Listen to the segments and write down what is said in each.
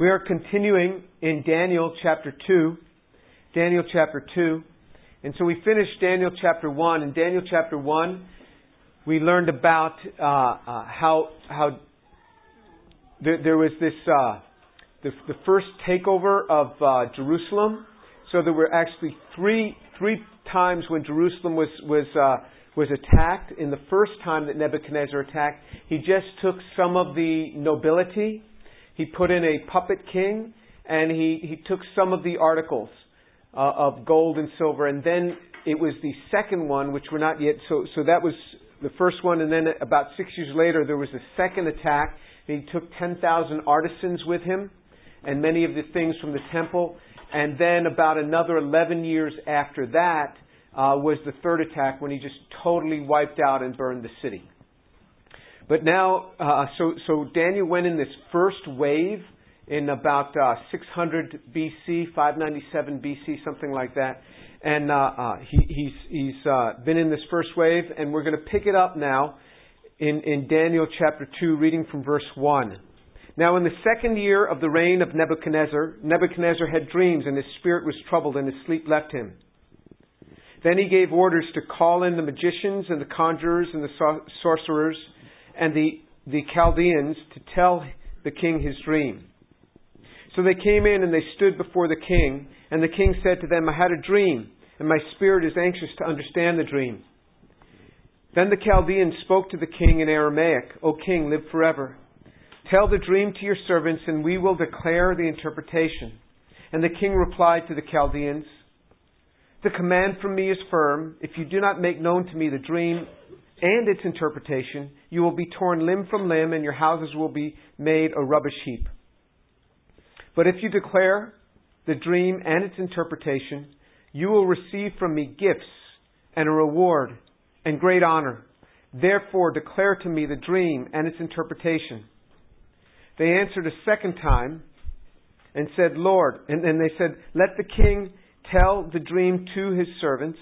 We are continuing in Daniel chapter 2. Daniel chapter 2. And so we finished Daniel chapter 1. In Daniel chapter 1, we learned about uh, uh, how, how there, there was this, uh, the, the, first takeover of uh, Jerusalem. So there were actually three, three times when Jerusalem was, was, uh, was attacked. In the first time that Nebuchadnezzar attacked, he just took some of the nobility he put in a puppet king, and he, he took some of the articles uh, of gold and silver, and then it was the second one, which were not yet. So, so that was the first one, and then about six years later, there was a second attack. He took 10,000 artisans with him, and many of the things from the temple. And then about another 11 years after that uh, was the third attack when he just totally wiped out and burned the city. But now, uh, so, so Daniel went in this first wave in about uh, 600 BC, 597 BC, something like that. And uh, uh, he, he's, he's uh, been in this first wave, and we're going to pick it up now in, in Daniel chapter 2, reading from verse 1. Now, in the second year of the reign of Nebuchadnezzar, Nebuchadnezzar had dreams, and his spirit was troubled, and his sleep left him. Then he gave orders to call in the magicians and the conjurers and the sorcerers and the, the Chaldeans to tell the king his dream. So they came in and they stood before the king, and the king said to them, I had a dream, and my spirit is anxious to understand the dream. Then the Chaldeans spoke to the king in Aramaic, O king, live forever. Tell the dream to your servants, and we will declare the interpretation. And the king replied to the Chaldeans, The command from me is firm. If you do not make known to me the dream and its interpretation, you will be torn limb from limb, and your houses will be made a rubbish heap. But if you declare the dream and its interpretation, you will receive from me gifts and a reward and great honor. Therefore, declare to me the dream and its interpretation. They answered a second time and said, Lord, and then they said, Let the king tell the dream to his servants,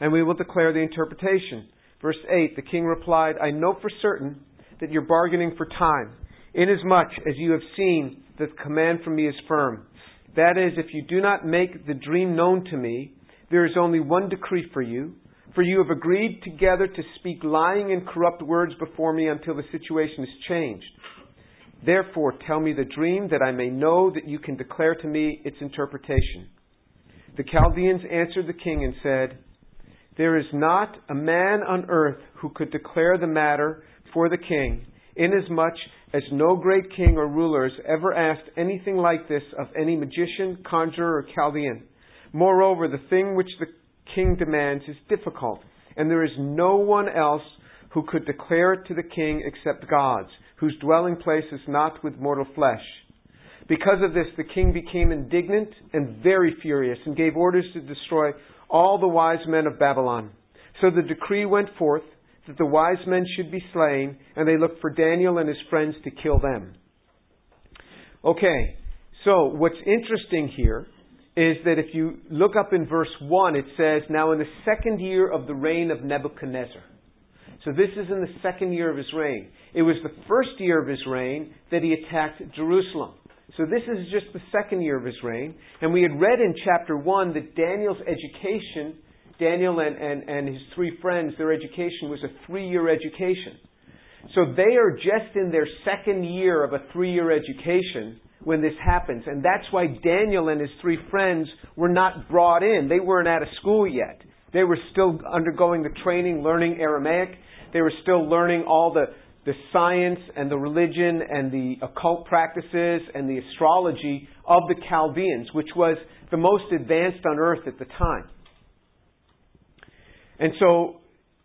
and we will declare the interpretation. Verse 8 The king replied, I know for certain that you're bargaining for time, inasmuch as you have seen that the command from me is firm. That is, if you do not make the dream known to me, there is only one decree for you. For you have agreed together to speak lying and corrupt words before me until the situation is changed. Therefore, tell me the dream that I may know that you can declare to me its interpretation. The Chaldeans answered the king and said, there is not a man on earth who could declare the matter for the king, inasmuch as no great king or ruler has ever asked anything like this of any magician, conjurer, or Chaldean. Moreover, the thing which the king demands is difficult, and there is no one else who could declare it to the king except God's, whose dwelling place is not with mortal flesh. Because of this, the king became indignant and very furious, and gave orders to destroy all the wise men of Babylon. So the decree went forth that the wise men should be slain, and they looked for Daniel and his friends to kill them. Okay, so what's interesting here is that if you look up in verse 1, it says, Now in the second year of the reign of Nebuchadnezzar. So this is in the second year of his reign. It was the first year of his reign that he attacked Jerusalem. So this is just the second year of his reign. And we had read in chapter 1 that Daniel's education, Daniel and, and, and his three friends, their education was a three year education. So they are just in their second year of a three year education when this happens. And that's why Daniel and his three friends were not brought in. They weren't out of school yet. They were still undergoing the training, learning Aramaic. They were still learning all the the science and the religion and the occult practices and the astrology of the Chaldeans, which was the most advanced on earth at the time. And so,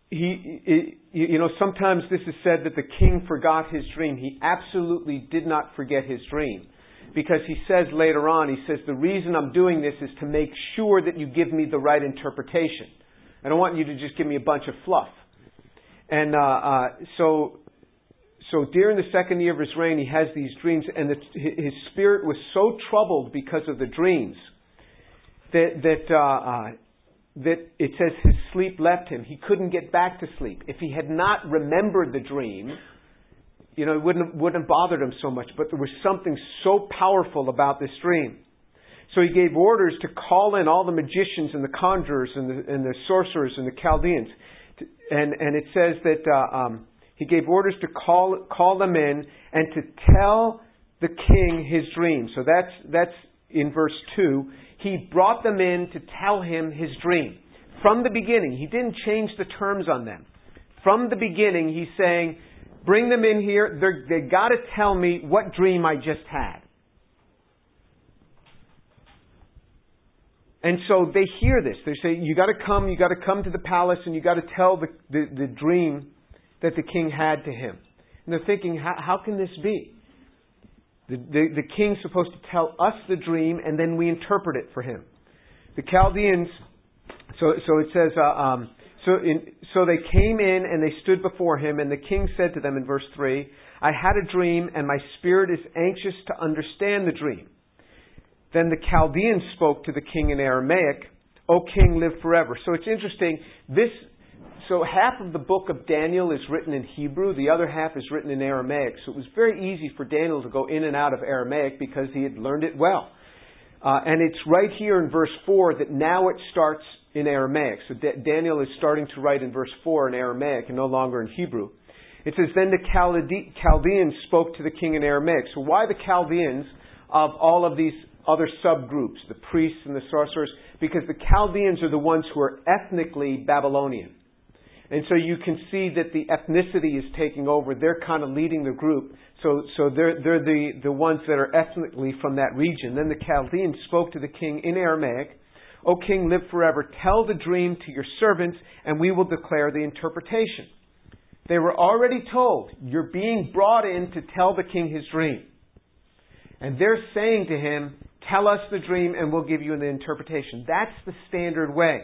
he, you know, sometimes this is said that the king forgot his dream. He absolutely did not forget his dream. Because he says later on, he says, the reason I'm doing this is to make sure that you give me the right interpretation. I don't want you to just give me a bunch of fluff. And uh, uh, so so during the second year of his reign, he has these dreams, and the, his spirit was so troubled because of the dreams that that uh, uh, that it says his sleep left him. He couldn't get back to sleep. If he had not remembered the dream, you know, it wouldn't, wouldn't have bothered him so much, but there was something so powerful about this dream. So he gave orders to call in all the magicians and the conjurers and the, and the sorcerers and the Chaldeans. And, and it says that uh, um, he gave orders to call, call them in and to tell the king his dream. So that's, that's in verse 2. He brought them in to tell him his dream. From the beginning, he didn't change the terms on them. From the beginning, he's saying, bring them in here. They're, they got to tell me what dream I just had. And so they hear this. They say, you got to come, you got to come to the palace and you got to tell the, the, the, dream that the king had to him. And they're thinking, how, how can this be? The, the, the king's supposed to tell us the dream and then we interpret it for him. The Chaldeans, so, so it says, uh, um, so, in, so they came in and they stood before him, and the king said to them in verse 3, I had a dream, and my spirit is anxious to understand the dream. Then the Chaldeans spoke to the king in Aramaic, O king, live forever. So it's interesting. This, so half of the book of Daniel is written in Hebrew, the other half is written in Aramaic. So it was very easy for Daniel to go in and out of Aramaic because he had learned it well. Uh, and it's right here in verse 4 that now it starts in Aramaic. So D- Daniel is starting to write in verse 4 in Aramaic and no longer in Hebrew. It says, Then the Chalde- Chaldeans spoke to the king in Aramaic. So why the Chaldeans of all of these other subgroups, the priests and the sorcerers, because the Chaldeans are the ones who are ethnically Babylonian. And so you can see that the ethnicity is taking over. They're kind of leading the group. So, so they're, they're the, the ones that are ethnically from that region. Then the Chaldeans spoke to the king in Aramaic, O king, live forever. Tell the dream to your servants, and we will declare the interpretation. They were already told, You're being brought in to tell the king his dream. And they're saying to him, Tell us the dream and we'll give you the interpretation. That's the standard way.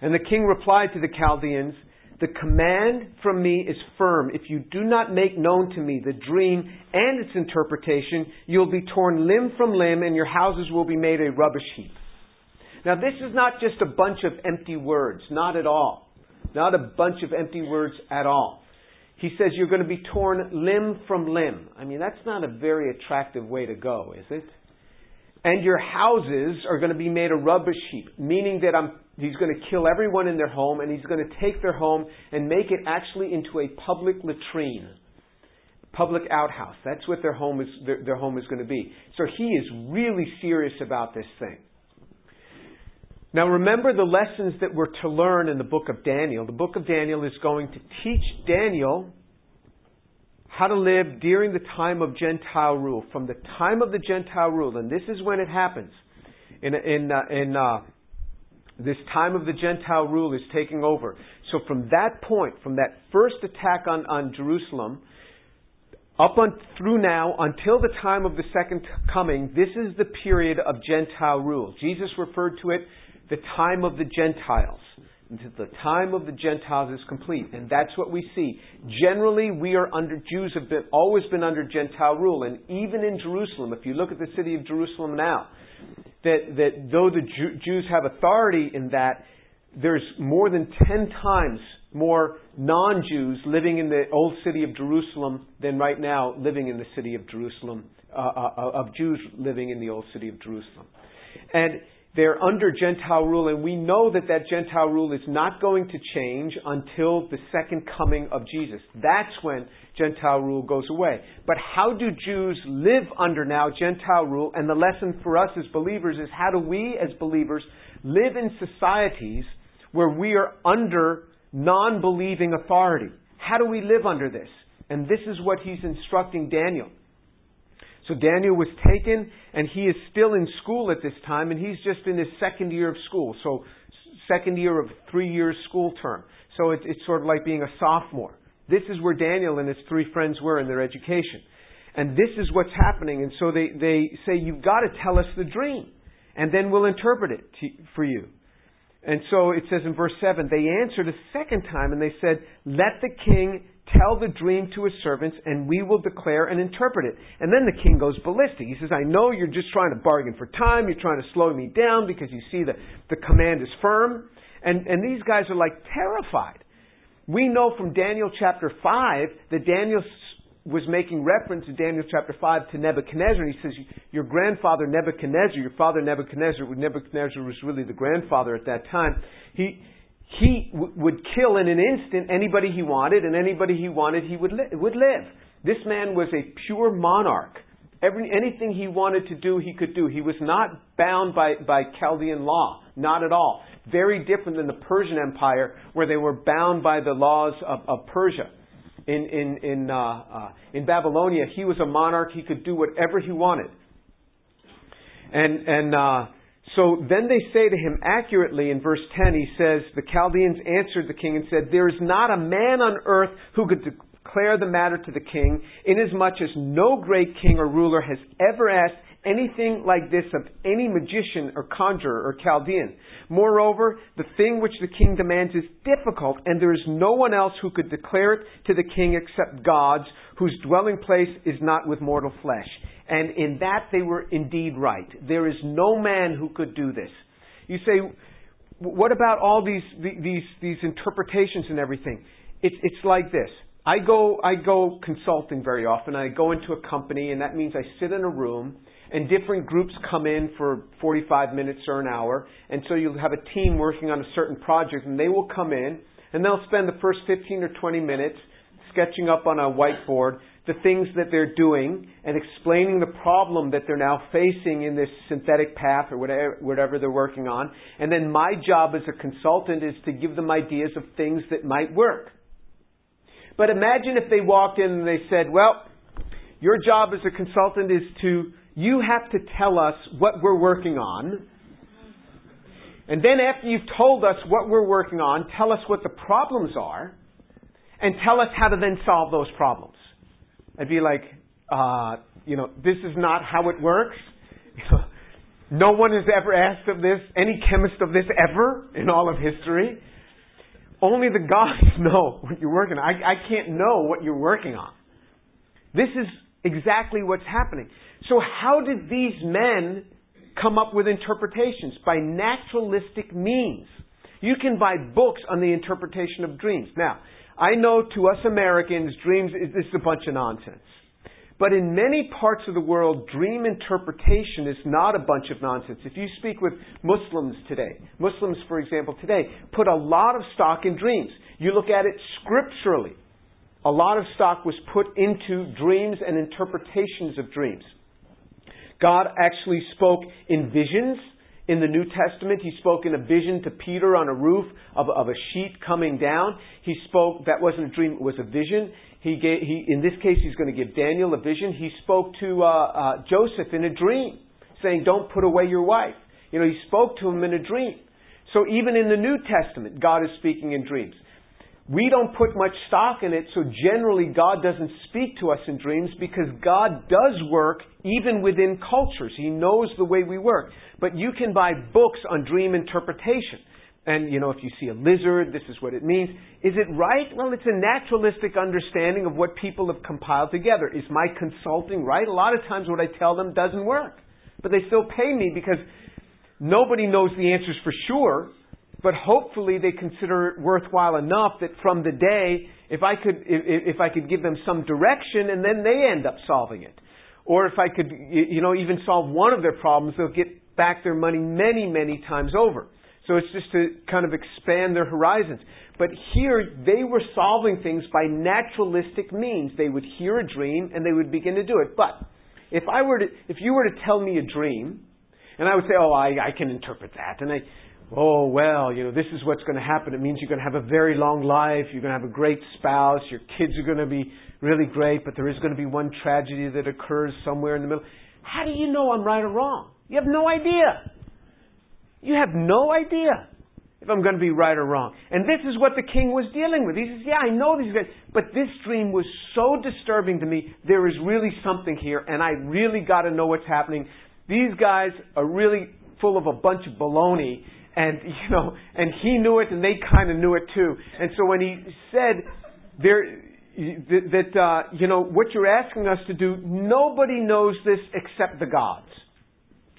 And the king replied to the Chaldeans, The command from me is firm. If you do not make known to me the dream and its interpretation, you'll be torn limb from limb and your houses will be made a rubbish heap. Now, this is not just a bunch of empty words. Not at all. Not a bunch of empty words at all. He says you're going to be torn limb from limb. I mean, that's not a very attractive way to go, is it? and your houses are going to be made a rubbish heap, meaning that I'm, he's going to kill everyone in their home and he's going to take their home and make it actually into a public latrine, public outhouse. That's what their home is, their, their home is going to be. So he is really serious about this thing. Now remember the lessons that we're to learn in the book of Daniel. The book of Daniel is going to teach Daniel how to live during the time of Gentile rule, from the time of the Gentile rule, and this is when it happens. In, in, uh, in uh, this time of the Gentile rule is taking over. So from that point, from that first attack on, on Jerusalem, up on, through now until the time of the second coming, this is the period of Gentile rule. Jesus referred to it the time of the Gentiles the time of the Gentiles is complete. And that's what we see. Generally, we are under, Jews have been, always been under Gentile rule. And even in Jerusalem, if you look at the city of Jerusalem now, that, that though the Jew, Jews have authority in that, there's more than 10 times more non Jews living in the old city of Jerusalem than right now living in the city of Jerusalem, uh, uh, of Jews living in the old city of Jerusalem. And they're under Gentile rule, and we know that that Gentile rule is not going to change until the second coming of Jesus. That's when Gentile rule goes away. But how do Jews live under now Gentile rule? And the lesson for us as believers is how do we as believers live in societies where we are under non believing authority? How do we live under this? And this is what he's instructing Daniel. So Daniel was taken, and he is still in school at this time, and he's just in his second year of school. So, second year of three years school term. So it, it's sort of like being a sophomore. This is where Daniel and his three friends were in their education. And this is what's happening. And so they, they say, You've got to tell us the dream, and then we'll interpret it to, for you. And so it says in verse 7 they answered a second time, and they said, Let the king Tell the dream to his servants, and we will declare and interpret it. And then the king goes ballistic. He says, I know you're just trying to bargain for time. You're trying to slow me down because you see that the command is firm. And, and these guys are like terrified. We know from Daniel chapter 5 that Daniel was making reference in Daniel chapter 5 to Nebuchadnezzar, and he says, Your grandfather Nebuchadnezzar, your father Nebuchadnezzar, Nebuchadnezzar was really the grandfather at that time, he, he w- would kill in an instant anybody he wanted, and anybody he wanted he would, li- would live. This man was a pure monarch. Every, anything he wanted to do, he could do. He was not bound by, by Chaldean law. Not at all. Very different than the Persian Empire, where they were bound by the laws of, of Persia. In, in, in, uh, uh, in Babylonia, he was a monarch. He could do whatever he wanted. And, and uh, so then they say to him accurately in verse 10, he says, The Chaldeans answered the king and said, There is not a man on earth who could declare the matter to the king, inasmuch as no great king or ruler has ever asked anything like this of any magician or conjurer or Chaldean. Moreover, the thing which the king demands is difficult, and there is no one else who could declare it to the king except God's, whose dwelling place is not with mortal flesh. And in that they were indeed right. There is no man who could do this. You say, what about all these, these, these interpretations and everything? It's, it's like this. I go, I go consulting very often. I go into a company, and that means I sit in a room, and different groups come in for 45 minutes or an hour. And so you'll have a team working on a certain project, and they will come in, and they'll spend the first 15 or 20 minutes sketching up on a whiteboard the things that they're doing and explaining the problem that they're now facing in this synthetic path or whatever, whatever they're working on. And then my job as a consultant is to give them ideas of things that might work. But imagine if they walked in and they said, well, your job as a consultant is to, you have to tell us what we're working on. And then after you've told us what we're working on, tell us what the problems are and tell us how to then solve those problems. I'd be like, uh, you know, this is not how it works. no one has ever asked of this, any chemist of this ever in all of history. Only the gods know what you're working on. I, I can't know what you're working on. This is exactly what's happening. So how did these men come up with interpretations? By naturalistic means. You can buy books on the interpretation of dreams. Now, I know to us Americans, dreams is this is a bunch of nonsense. But in many parts of the world, dream interpretation is not a bunch of nonsense. If you speak with Muslims today, Muslims, for example, today, put a lot of stock in dreams. You look at it scripturally. A lot of stock was put into dreams and interpretations of dreams. God actually spoke in visions in the New Testament. He spoke in a vision to Peter on a roof of, of a sheet coming down. He spoke, that wasn't a dream, it was a vision. He gave, he, in this case, he's going to give Daniel a vision. He spoke to uh, uh, Joseph in a dream, saying, Don't put away your wife. You know, he spoke to him in a dream. So even in the New Testament, God is speaking in dreams. We don't put much stock in it, so generally God doesn't speak to us in dreams because God does work even within cultures. He knows the way we work. But you can buy books on dream interpretation. And, you know, if you see a lizard, this is what it means. Is it right? Well, it's a naturalistic understanding of what people have compiled together. Is my consulting right? A lot of times what I tell them doesn't work. But they still pay me because nobody knows the answers for sure. But hopefully they consider it worthwhile enough that from the day, if I could, if, if I could give them some direction and then they end up solving it. Or if I could, you know, even solve one of their problems, they'll get back their money many, many times over. So it's just to kind of expand their horizons. But here, they were solving things by naturalistic means. They would hear a dream and they would begin to do it. But if I were to, if you were to tell me a dream, and I would say, oh, I, I can interpret that, and I, oh, well, you know, this is what's going to happen. It means you're going to have a very long life. You're going to have a great spouse. Your kids are going to be really great, but there is going to be one tragedy that occurs somewhere in the middle. How do you know I'm right or wrong? You have no idea. You have no idea if I'm going to be right or wrong. And this is what the king was dealing with. He says, Yeah, I know these guys, but this dream was so disturbing to me. There is really something here, and I really got to know what's happening. These guys are really full of a bunch of baloney, and you know, and he knew it, and they kind of knew it too. And so when he said there that uh, you know what you're asking us to do, nobody knows this except the gods.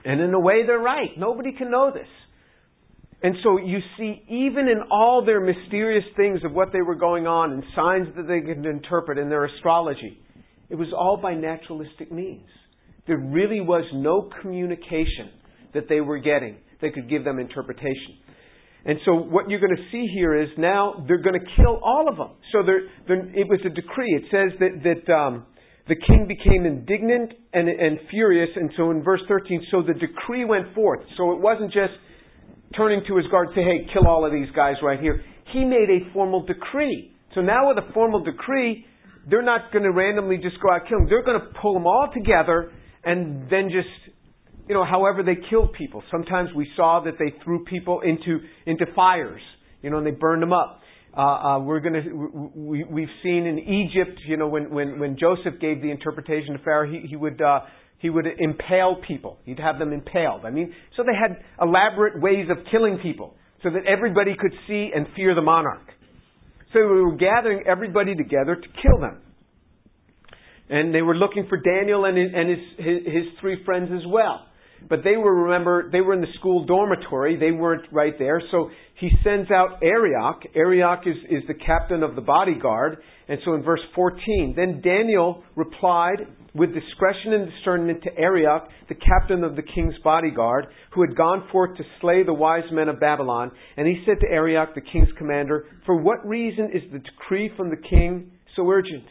And in a way, they're right. Nobody can know this. And so you see, even in all their mysterious things of what they were going on and signs that they could interpret in their astrology, It was all by naturalistic means. There really was no communication that they were getting that could give them interpretation. And so what you're going to see here is now they're going to kill all of them. So they're, they're, it was a decree. It says that, that um, the king became indignant and, and furious. And so in verse 13, so the decree went forth. So it wasn't just turning to his guard, and say, hey, kill all of these guys right here. He made a formal decree. So now with a formal decree, they're not going to randomly just go out and kill them. They're going to pull them all together and then just, you know, however they killed people. Sometimes we saw that they threw people into, into fires, you know, and they burned them up. Uh, uh, we're going to, we, we've seen in Egypt, you know, when, when, when Joseph gave the interpretation to Pharaoh, he, he would, uh, he would impale people. He'd have them impaled. I mean, so they had elaborate ways of killing people so that everybody could see and fear the monarch. So we were gathering everybody together to kill them. And they were looking for Daniel and his, and his, his, his three friends as well. But they were, remember, they were in the school dormitory. They weren't right there. So he sends out Arioch. Arioch is, is the captain of the bodyguard. And so in verse 14, then Daniel replied with discretion and discernment to Arioch, the captain of the king's bodyguard, who had gone forth to slay the wise men of Babylon. And he said to Arioch, the king's commander, For what reason is the decree from the king so urgent?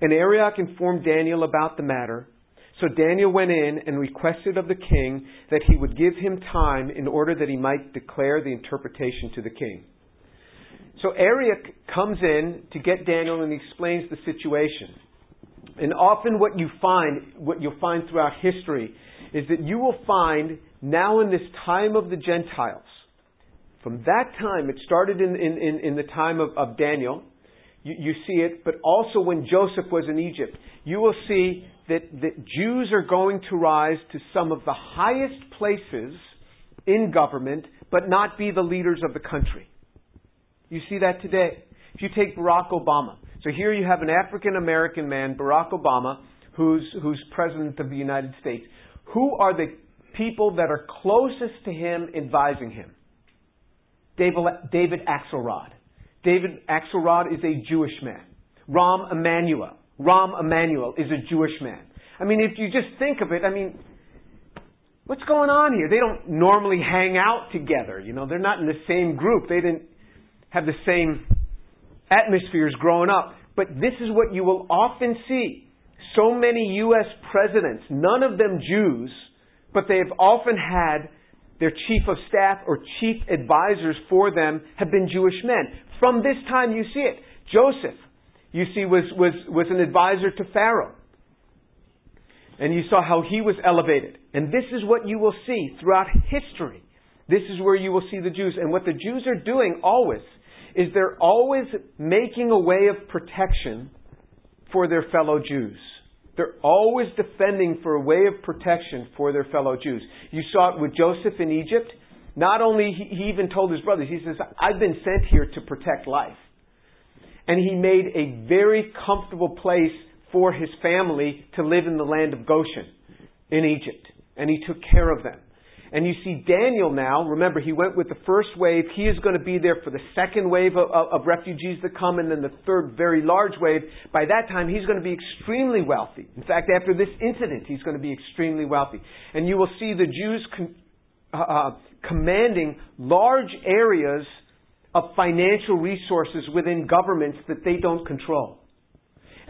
And Arioch informed Daniel about the matter. So Daniel went in and requested of the king that he would give him time in order that he might declare the interpretation to the king. So Arioch comes in to get Daniel and he explains the situation. And often what you find, what you'll find throughout history, is that you will find now in this time of the Gentiles, from that time, it started in, in, in, the time of, of Daniel, you, you see it, but also when Joseph was in Egypt, you will see that, that Jews are going to rise to some of the highest places in government, but not be the leaders of the country. You see that today. If you take Barack Obama, so here you have an African American man, Barack Obama, who's, who's president of the United States. Who are the people that are closest to him advising him? David, David Axelrod. David Axelrod is a Jewish man. Rahm Emanuel. Rahm Emanuel is a Jewish man. I mean, if you just think of it, I mean, what's going on here? They don't normally hang out together. You know, they're not in the same group. They didn't have the same atmospheres growing up. But this is what you will often see. So many U.S. presidents, none of them Jews, but they have often had their chief of staff or chief advisors for them have been Jewish men. From this time you see it. Joseph, you see, was, was, was an advisor to Pharaoh. And you saw how he was elevated. And this is what you will see throughout history. This is where you will see the Jews. And what the Jews are doing always is they're always making a way of protection for their fellow Jews. They're always defending for a way of protection for their fellow Jews. You saw it with Joseph in Egypt. Not only, he even told his brothers, he says, I've been sent here to protect life. And he made a very comfortable place for his family to live in the land of Goshen in Egypt. And he took care of them. And you see Daniel now, remember, he went with the first wave. He is going to be there for the second wave of, of, of, refugees that come, and then the third very large wave. By that time, he's going to be extremely wealthy. In fact, after this incident, he's going to be extremely wealthy. And you will see the Jews con- uh, uh commanding large areas of financial resources within governments that they don't control.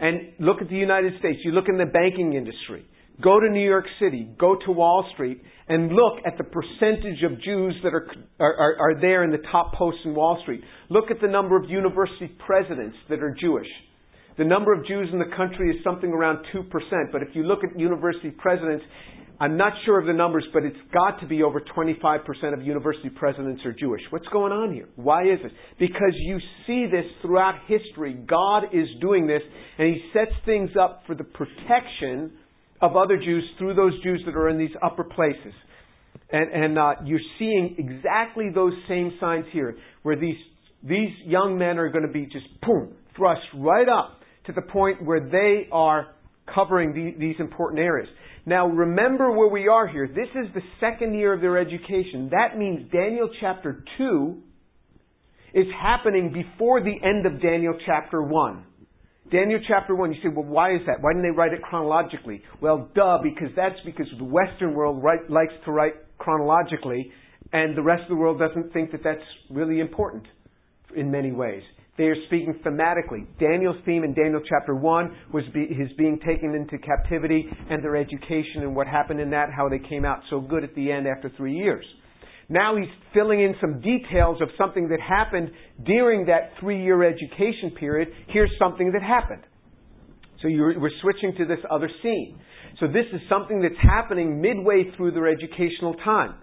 And look at the United States. You look in the banking industry. Go to New York City, go to Wall Street, and look at the percentage of Jews that are, are, are, there in the top posts in Wall Street. Look at the number of university presidents that are Jewish. The number of Jews in the country is something around 2%, but if you look at university presidents, I'm not sure of the numbers, but it's got to be over 25% of university presidents are Jewish. What's going on here? Why is it? Because you see this throughout history. God is doing this, and He sets things up for the protection of other Jews through those Jews that are in these upper places. And, and uh, you're seeing exactly those same signs here, where these, these young men are going to be just, boom, thrust right up to the point where they are covering the, these important areas. Now, remember where we are here. This is the second year of their education. That means Daniel chapter 2 is happening before the end of Daniel chapter 1. Daniel chapter 1, you say, well, why is that? Why didn't they write it chronologically? Well, duh, because that's because the Western world write, likes to write chronologically, and the rest of the world doesn't think that that's really important in many ways. They are speaking thematically. Daniel's theme in Daniel chapter 1 was be, his being taken into captivity and their education and what happened in that, how they came out so good at the end after three years. Now he's filling in some details of something that happened during that three year education period. Here's something that happened. So we're switching to this other scene. So this is something that's happening midway through their educational time.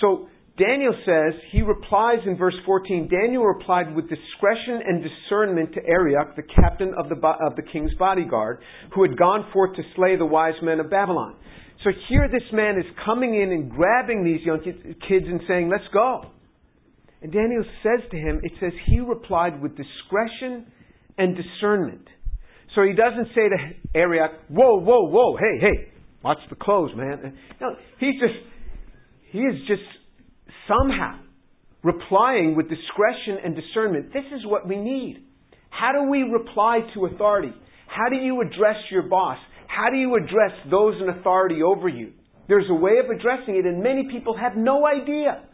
So Daniel says, he replies in verse 14, Daniel replied with discretion and discernment to Arioch, the captain of the, of the king's bodyguard, who had gone forth to slay the wise men of Babylon. So here this man is coming in and grabbing these young kids and saying, let's go. And Daniel says to him, it says he replied with discretion and discernment. So he doesn't say to Arioch, whoa, whoa, whoa, hey, hey, watch the clothes, man. No, he's just, he is just somehow replying with discretion and discernment. This is what we need. How do we reply to authority? How do you address your boss? How do you address those in authority over you? There's a way of addressing it, and many people have no idea.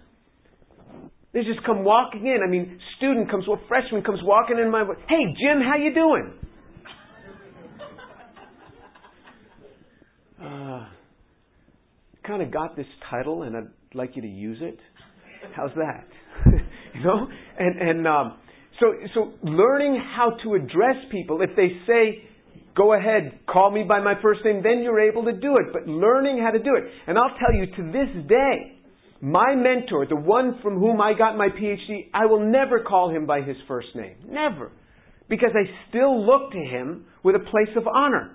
They just come walking in. I mean, student comes, well, freshman comes walking in my, way. hey, Jim, how you doing? Uh, kind of got this title, and I'd like you to use it. How's that? you know, and and um, so so learning how to address people. If they say, Go ahead, call me by my first name, then you're able to do it. But learning how to do it. And I'll tell you, to this day, my mentor, the one from whom I got my PhD, I will never call him by his first name. Never. Because I still look to him with a place of honor.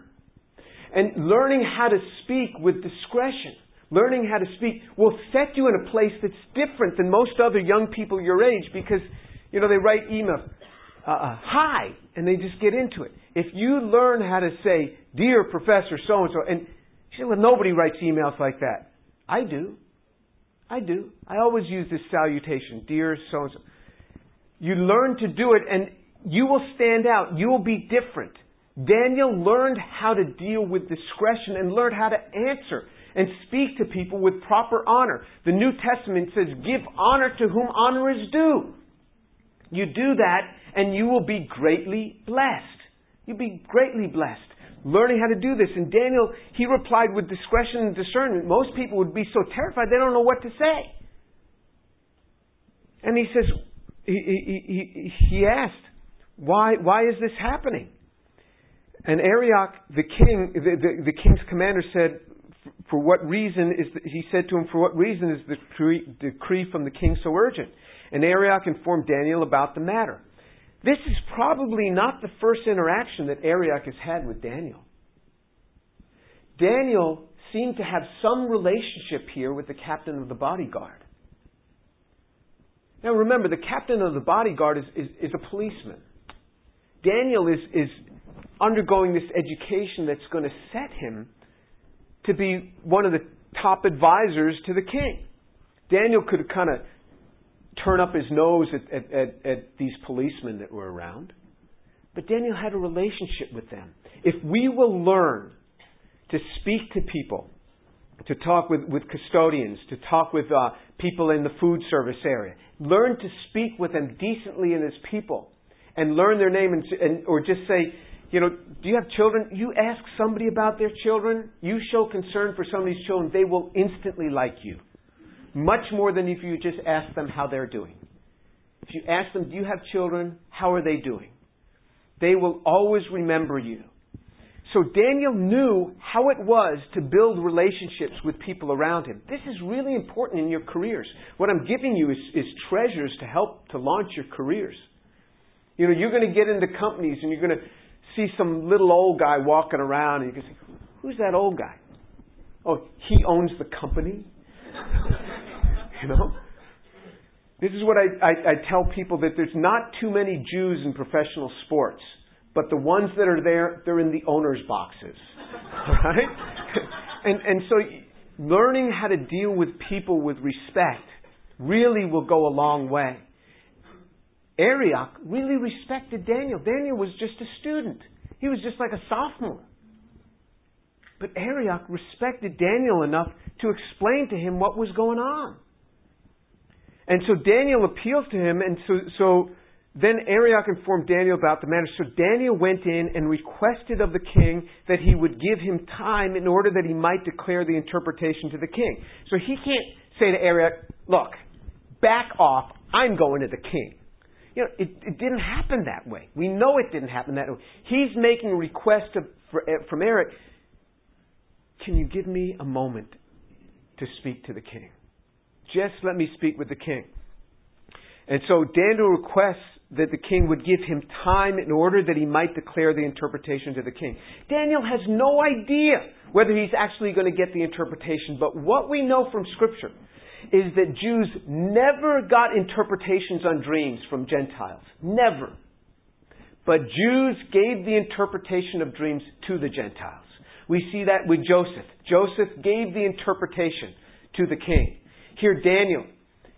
And learning how to speak with discretion, learning how to speak will set you in a place that's different than most other young people your age because, you know, they write emails, uh, uh hi, and they just get into it. If you learn how to say, Dear Professor so and so, and you say, Well, nobody writes emails like that. I do. I do. I always use this salutation, Dear so and so. You learn to do it, and you will stand out. You will be different. Daniel learned how to deal with discretion and learned how to answer and speak to people with proper honor. The New Testament says, Give honor to whom honor is due. You do that, and you will be greatly blessed. You'll be greatly blessed. Learning how to do this. And Daniel, he replied with discretion and discernment. Most people would be so terrified they don't know what to say. And he says, he, he, he, he asked, why, why is this happening? And Arioch, the king, the, the, the king's commander said, for what reason is, the, he said to him, for what reason is the decree, decree from the king so urgent? And Arioch informed Daniel about the matter. This is probably not the first interaction that Arioch has had with Daniel. Daniel seemed to have some relationship here with the captain of the bodyguard. Now remember, the captain of the bodyguard is, is, is a policeman. Daniel is, is undergoing this education that's going to set him to be one of the top advisors to the king. Daniel could kind of turn up his nose at, at, at, at these policemen that were around. But Daniel had a relationship with them. If we will learn to speak to people, to talk with, with custodians, to talk with uh, people in the food service area, learn to speak with them decently and as people, and learn their name, and, and, or just say, you know, do you have children? You ask somebody about their children, you show concern for somebody's children, they will instantly like you much more than if you just ask them how they're doing. If you ask them, Do you have children? How are they doing? They will always remember you. So Daniel knew how it was to build relationships with people around him. This is really important in your careers. What I'm giving you is, is treasures to help to launch your careers. You know, you're going to get into companies and you're going to see some little old guy walking around and you can say, Who's that old guy? Oh, he owns the company? You know? This is what I, I, I tell people that there's not too many Jews in professional sports, but the ones that are there, they're in the owner's boxes. Right? and, and so learning how to deal with people with respect really will go a long way. Arioch really respected Daniel. Daniel was just a student. He was just like a sophomore. But Arioch respected Daniel enough to explain to him what was going on. And so Daniel appeals to him, and so, so then Arioch informed Daniel about the matter. So Daniel went in and requested of the king that he would give him time in order that he might declare the interpretation to the king. So he can't say to Arioch, look, back off, I'm going to the king. You know, it, it didn't happen that way. We know it didn't happen that way. He's making a request of, for, eh, from Arioch, can you give me a moment to speak to the king? Just let me speak with the king. And so Daniel requests that the king would give him time in order that he might declare the interpretation to the king. Daniel has no idea whether he's actually going to get the interpretation, but what we know from Scripture is that Jews never got interpretations on dreams from Gentiles. Never. But Jews gave the interpretation of dreams to the Gentiles. We see that with Joseph. Joseph gave the interpretation to the king. Here, Daniel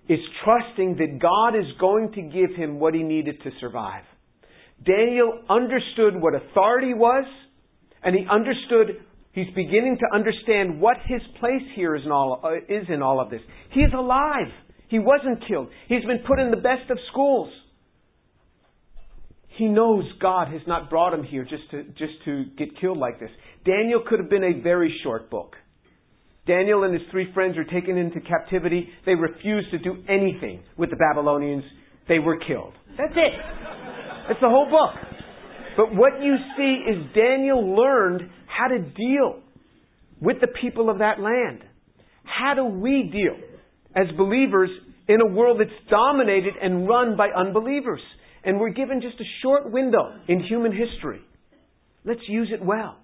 is trusting that God is going to give him what he needed to survive. Daniel understood what authority was, and he understood, he's beginning to understand what his place here is in all, uh, is in all of this. He is alive. He wasn't killed. He's been put in the best of schools. He knows God has not brought him here just to, just to get killed like this. Daniel could have been a very short book. Daniel and his three friends are taken into captivity. They refuse to do anything with the Babylonians. They were killed. That's it. That's the whole book. But what you see is Daniel learned how to deal with the people of that land. How do we deal as believers in a world that's dominated and run by unbelievers? And we're given just a short window in human history. Let's use it well.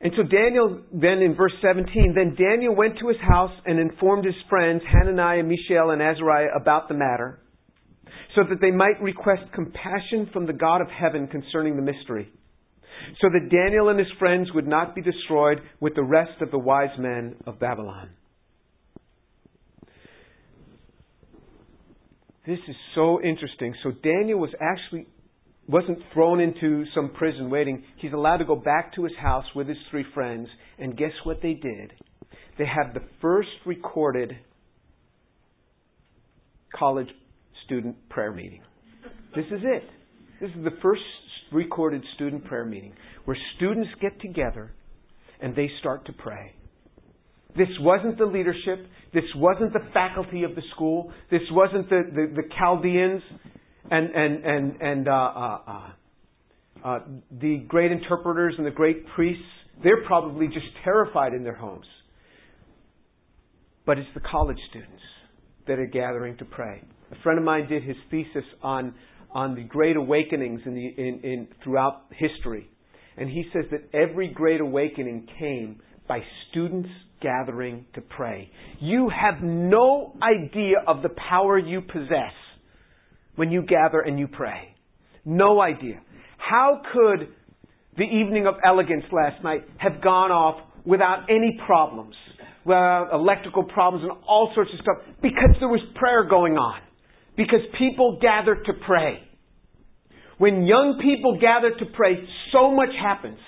And so Daniel, then in verse 17, then Daniel went to his house and informed his friends, Hananiah, Mishael, and Azariah, about the matter, so that they might request compassion from the God of heaven concerning the mystery, so that Daniel and his friends would not be destroyed with the rest of the wise men of Babylon. This is so interesting. So Daniel was actually wasn't thrown into some prison waiting. He's allowed to go back to his house with his three friends. And guess what they did? They had the first recorded college student prayer meeting. This is it. This is the first recorded student prayer meeting where students get together and they start to pray. This wasn't the leadership. This wasn't the faculty of the school. This wasn't the, the, the Chaldeans and and and and uh, uh, uh, uh, the great interpreters and the great priests, they're probably just terrified in their homes. But it's the college students that are gathering to pray. A friend of mine did his thesis on on the great awakenings in the in, in throughout history, and he says that every great awakening came by students gathering to pray. You have no idea of the power you possess when you gather and you pray. No idea. How could the evening of elegance last night have gone off without any problems? Without electrical problems and all sorts of stuff? Because there was prayer going on. Because people gathered to pray. When young people gather to pray, so much happens.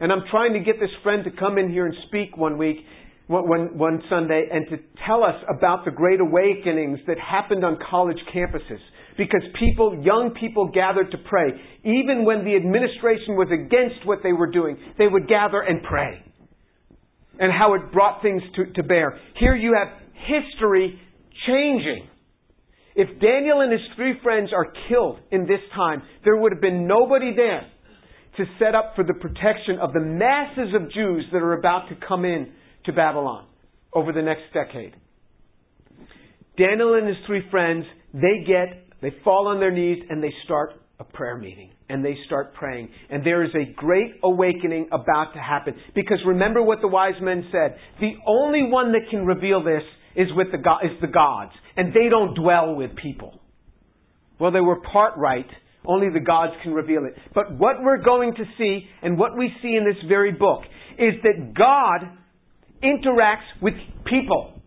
And I'm trying to get this friend to come in here and speak one week, one, one Sunday, and to tell us about the great awakenings that happened on college campuses because people, young people gathered to pray. Even when the administration was against what they were doing, they would gather and pray. And how it brought things to, to bear. Here you have history changing. If Daniel and his three friends are killed in this time, there would have been nobody there to set up for the protection of the masses of Jews that are about to come in to Babylon over the next decade. Daniel and his three friends, they get they fall on their knees and they start a prayer meeting and they start praying. And there is a great awakening about to happen. Because remember what the wise men said. The only one that can reveal this is with the is the gods. And they don't dwell with people. Well, they were part right. Only the gods can reveal it. But what we're going to see, and what we see in this very book, is that God interacts with people.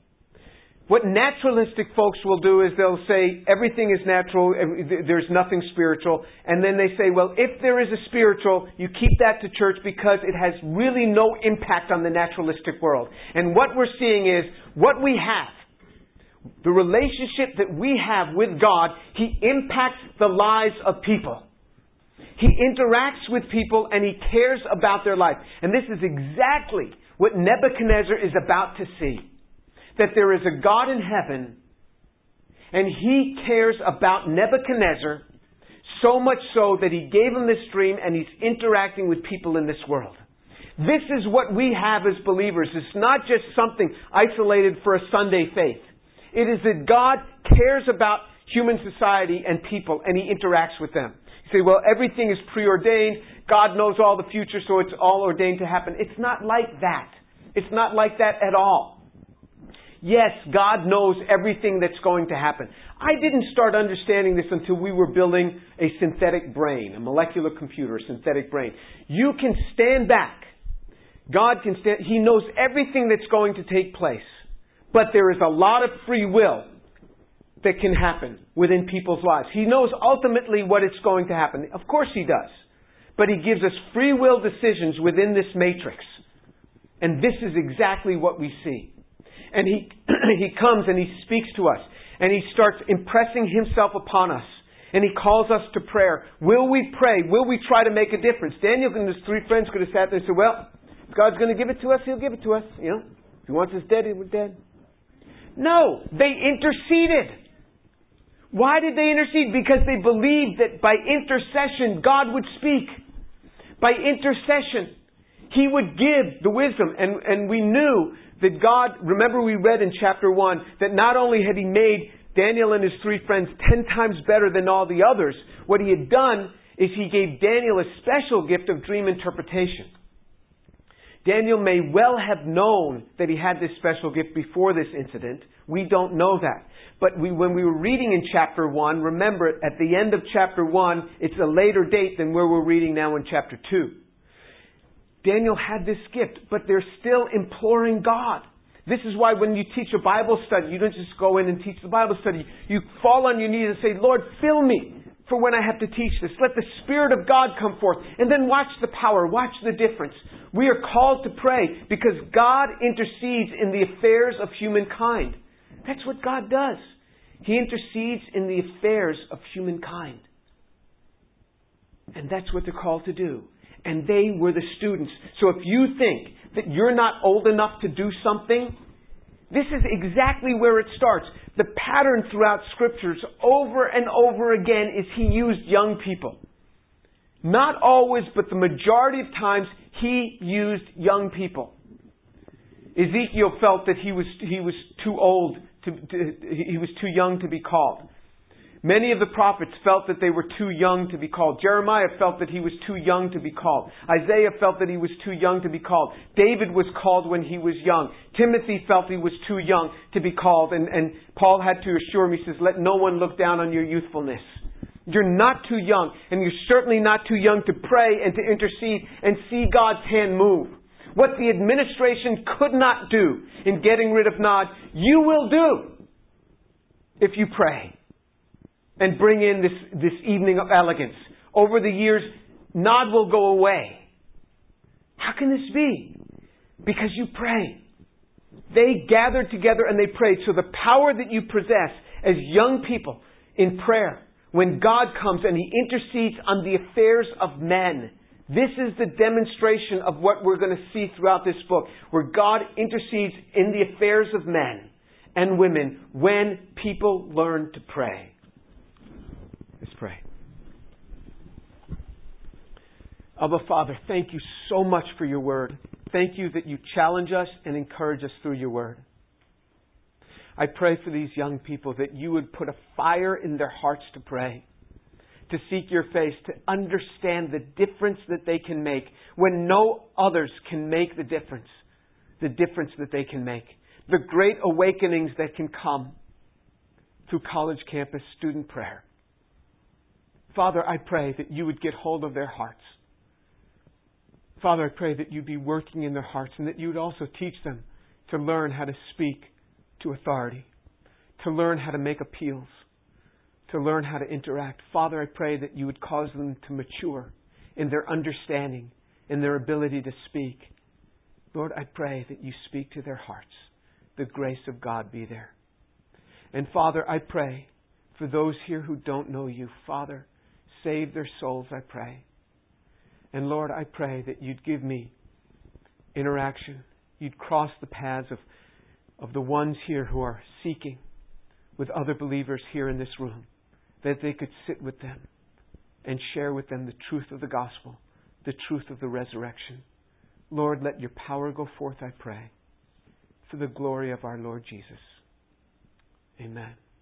What naturalistic folks will do is they'll say everything is natural, there's nothing spiritual, and then they say, well, if there is a spiritual, you keep that to church because it has really no impact on the naturalistic world. And what we're seeing is what we have, the relationship that we have with God, He impacts the lives of people. He interacts with people and He cares about their life. And this is exactly what Nebuchadnezzar is about to see that there is a God in heaven and he cares about Nebuchadnezzar so much so that he gave him this dream and he's interacting with people in this world. This is what we have as believers. It's not just something isolated for a Sunday faith. It is that God cares about human society and people and he interacts with them. You say, well, everything is preordained. God knows all the future, so it's all ordained to happen. It's not like that. It's not like that at all. Yes, God knows everything that's going to happen. I didn't start understanding this until we were building a synthetic brain, a molecular computer, a synthetic brain. You can stand back. God can stand, He knows everything that's going to take place. But there is a lot of free will that can happen within people's lives. He knows ultimately what is going to happen. Of course He does. But He gives us free will decisions within this matrix. And this is exactly what we see and he, he comes and he speaks to us and he starts impressing himself upon us. And he calls us to prayer. Will we pray? Will we try to make a difference? Daniel and his three friends could have sat there and said, Well, if God's going to give it to us, he'll give it to us. You know, if he wants us dead, we're dead. No, they interceded. Why did they intercede? Because they believed that by intercession, God would speak. By intercession, He would give the wisdom. And, and we knew that God, remember we read in chapter 1 that not only had He made Daniel and his three friends ten times better than all the others, what He had done is He gave Daniel a special gift of dream interpretation. Daniel may well have known that he had this special gift before this incident. We don't know that. But we, when we were reading in chapter 1, remember at the end of chapter 1, it's a later date than where we're reading now in chapter 2. Daniel had this gift, but they're still imploring God. This is why when you teach a Bible study, you don't just go in and teach the Bible study. You fall on your knees and say, Lord, fill me for when I have to teach this. Let the Spirit of God come forth. And then watch the power, watch the difference. We are called to pray because God intercedes in the affairs of humankind. That's what God does. He intercedes in the affairs of humankind. And that's what they're called to do and they were the students. So if you think that you're not old enough to do something, this is exactly where it starts. The pattern throughout scriptures over and over again is he used young people. Not always, but the majority of times he used young people. Ezekiel felt that he was, he was too old to, to, he was too young to be called. Many of the prophets felt that they were too young to be called. Jeremiah felt that he was too young to be called. Isaiah felt that he was too young to be called. David was called when he was young. Timothy felt he was too young to be called. And, and Paul had to assure him, he says, let no one look down on your youthfulness. You're not too young, and you're certainly not too young to pray and to intercede and see God's hand move. What the administration could not do in getting rid of Nod, you will do if you pray and bring in this, this evening of elegance. Over the years, Nod will go away. How can this be? Because you pray. They gathered together and they prayed. So the power that you possess as young people in prayer, when God comes and He intercedes on the affairs of men, this is the demonstration of what we're going to see throughout this book, where God intercedes in the affairs of men and women when people learn to pray. Let's pray. Abba Father, thank you so much for your word. Thank you that you challenge us and encourage us through your word. I pray for these young people that you would put a fire in their hearts to pray, to seek your face, to understand the difference that they can make when no others can make the difference, the difference that they can make, the great awakenings that can come through college campus student prayer. Father, I pray that you would get hold of their hearts. Father, I pray that you'd be working in their hearts and that you would also teach them to learn how to speak to authority. to learn how to make appeals, to learn how to interact. Father, I pray that you would cause them to mature in their understanding, in their ability to speak. Lord, I pray that you speak to their hearts. The grace of God be there. And Father, I pray for those here who don't know you. Father, save their souls, I pray. And Lord, I pray that you'd give me interaction. You'd cross the paths of, of the ones here who are seeking with other believers here in this room, that they could sit with them and share with them the truth of the gospel, the truth of the resurrection. Lord, let your power go forth, I pray, for the glory of our Lord Jesus. Amen.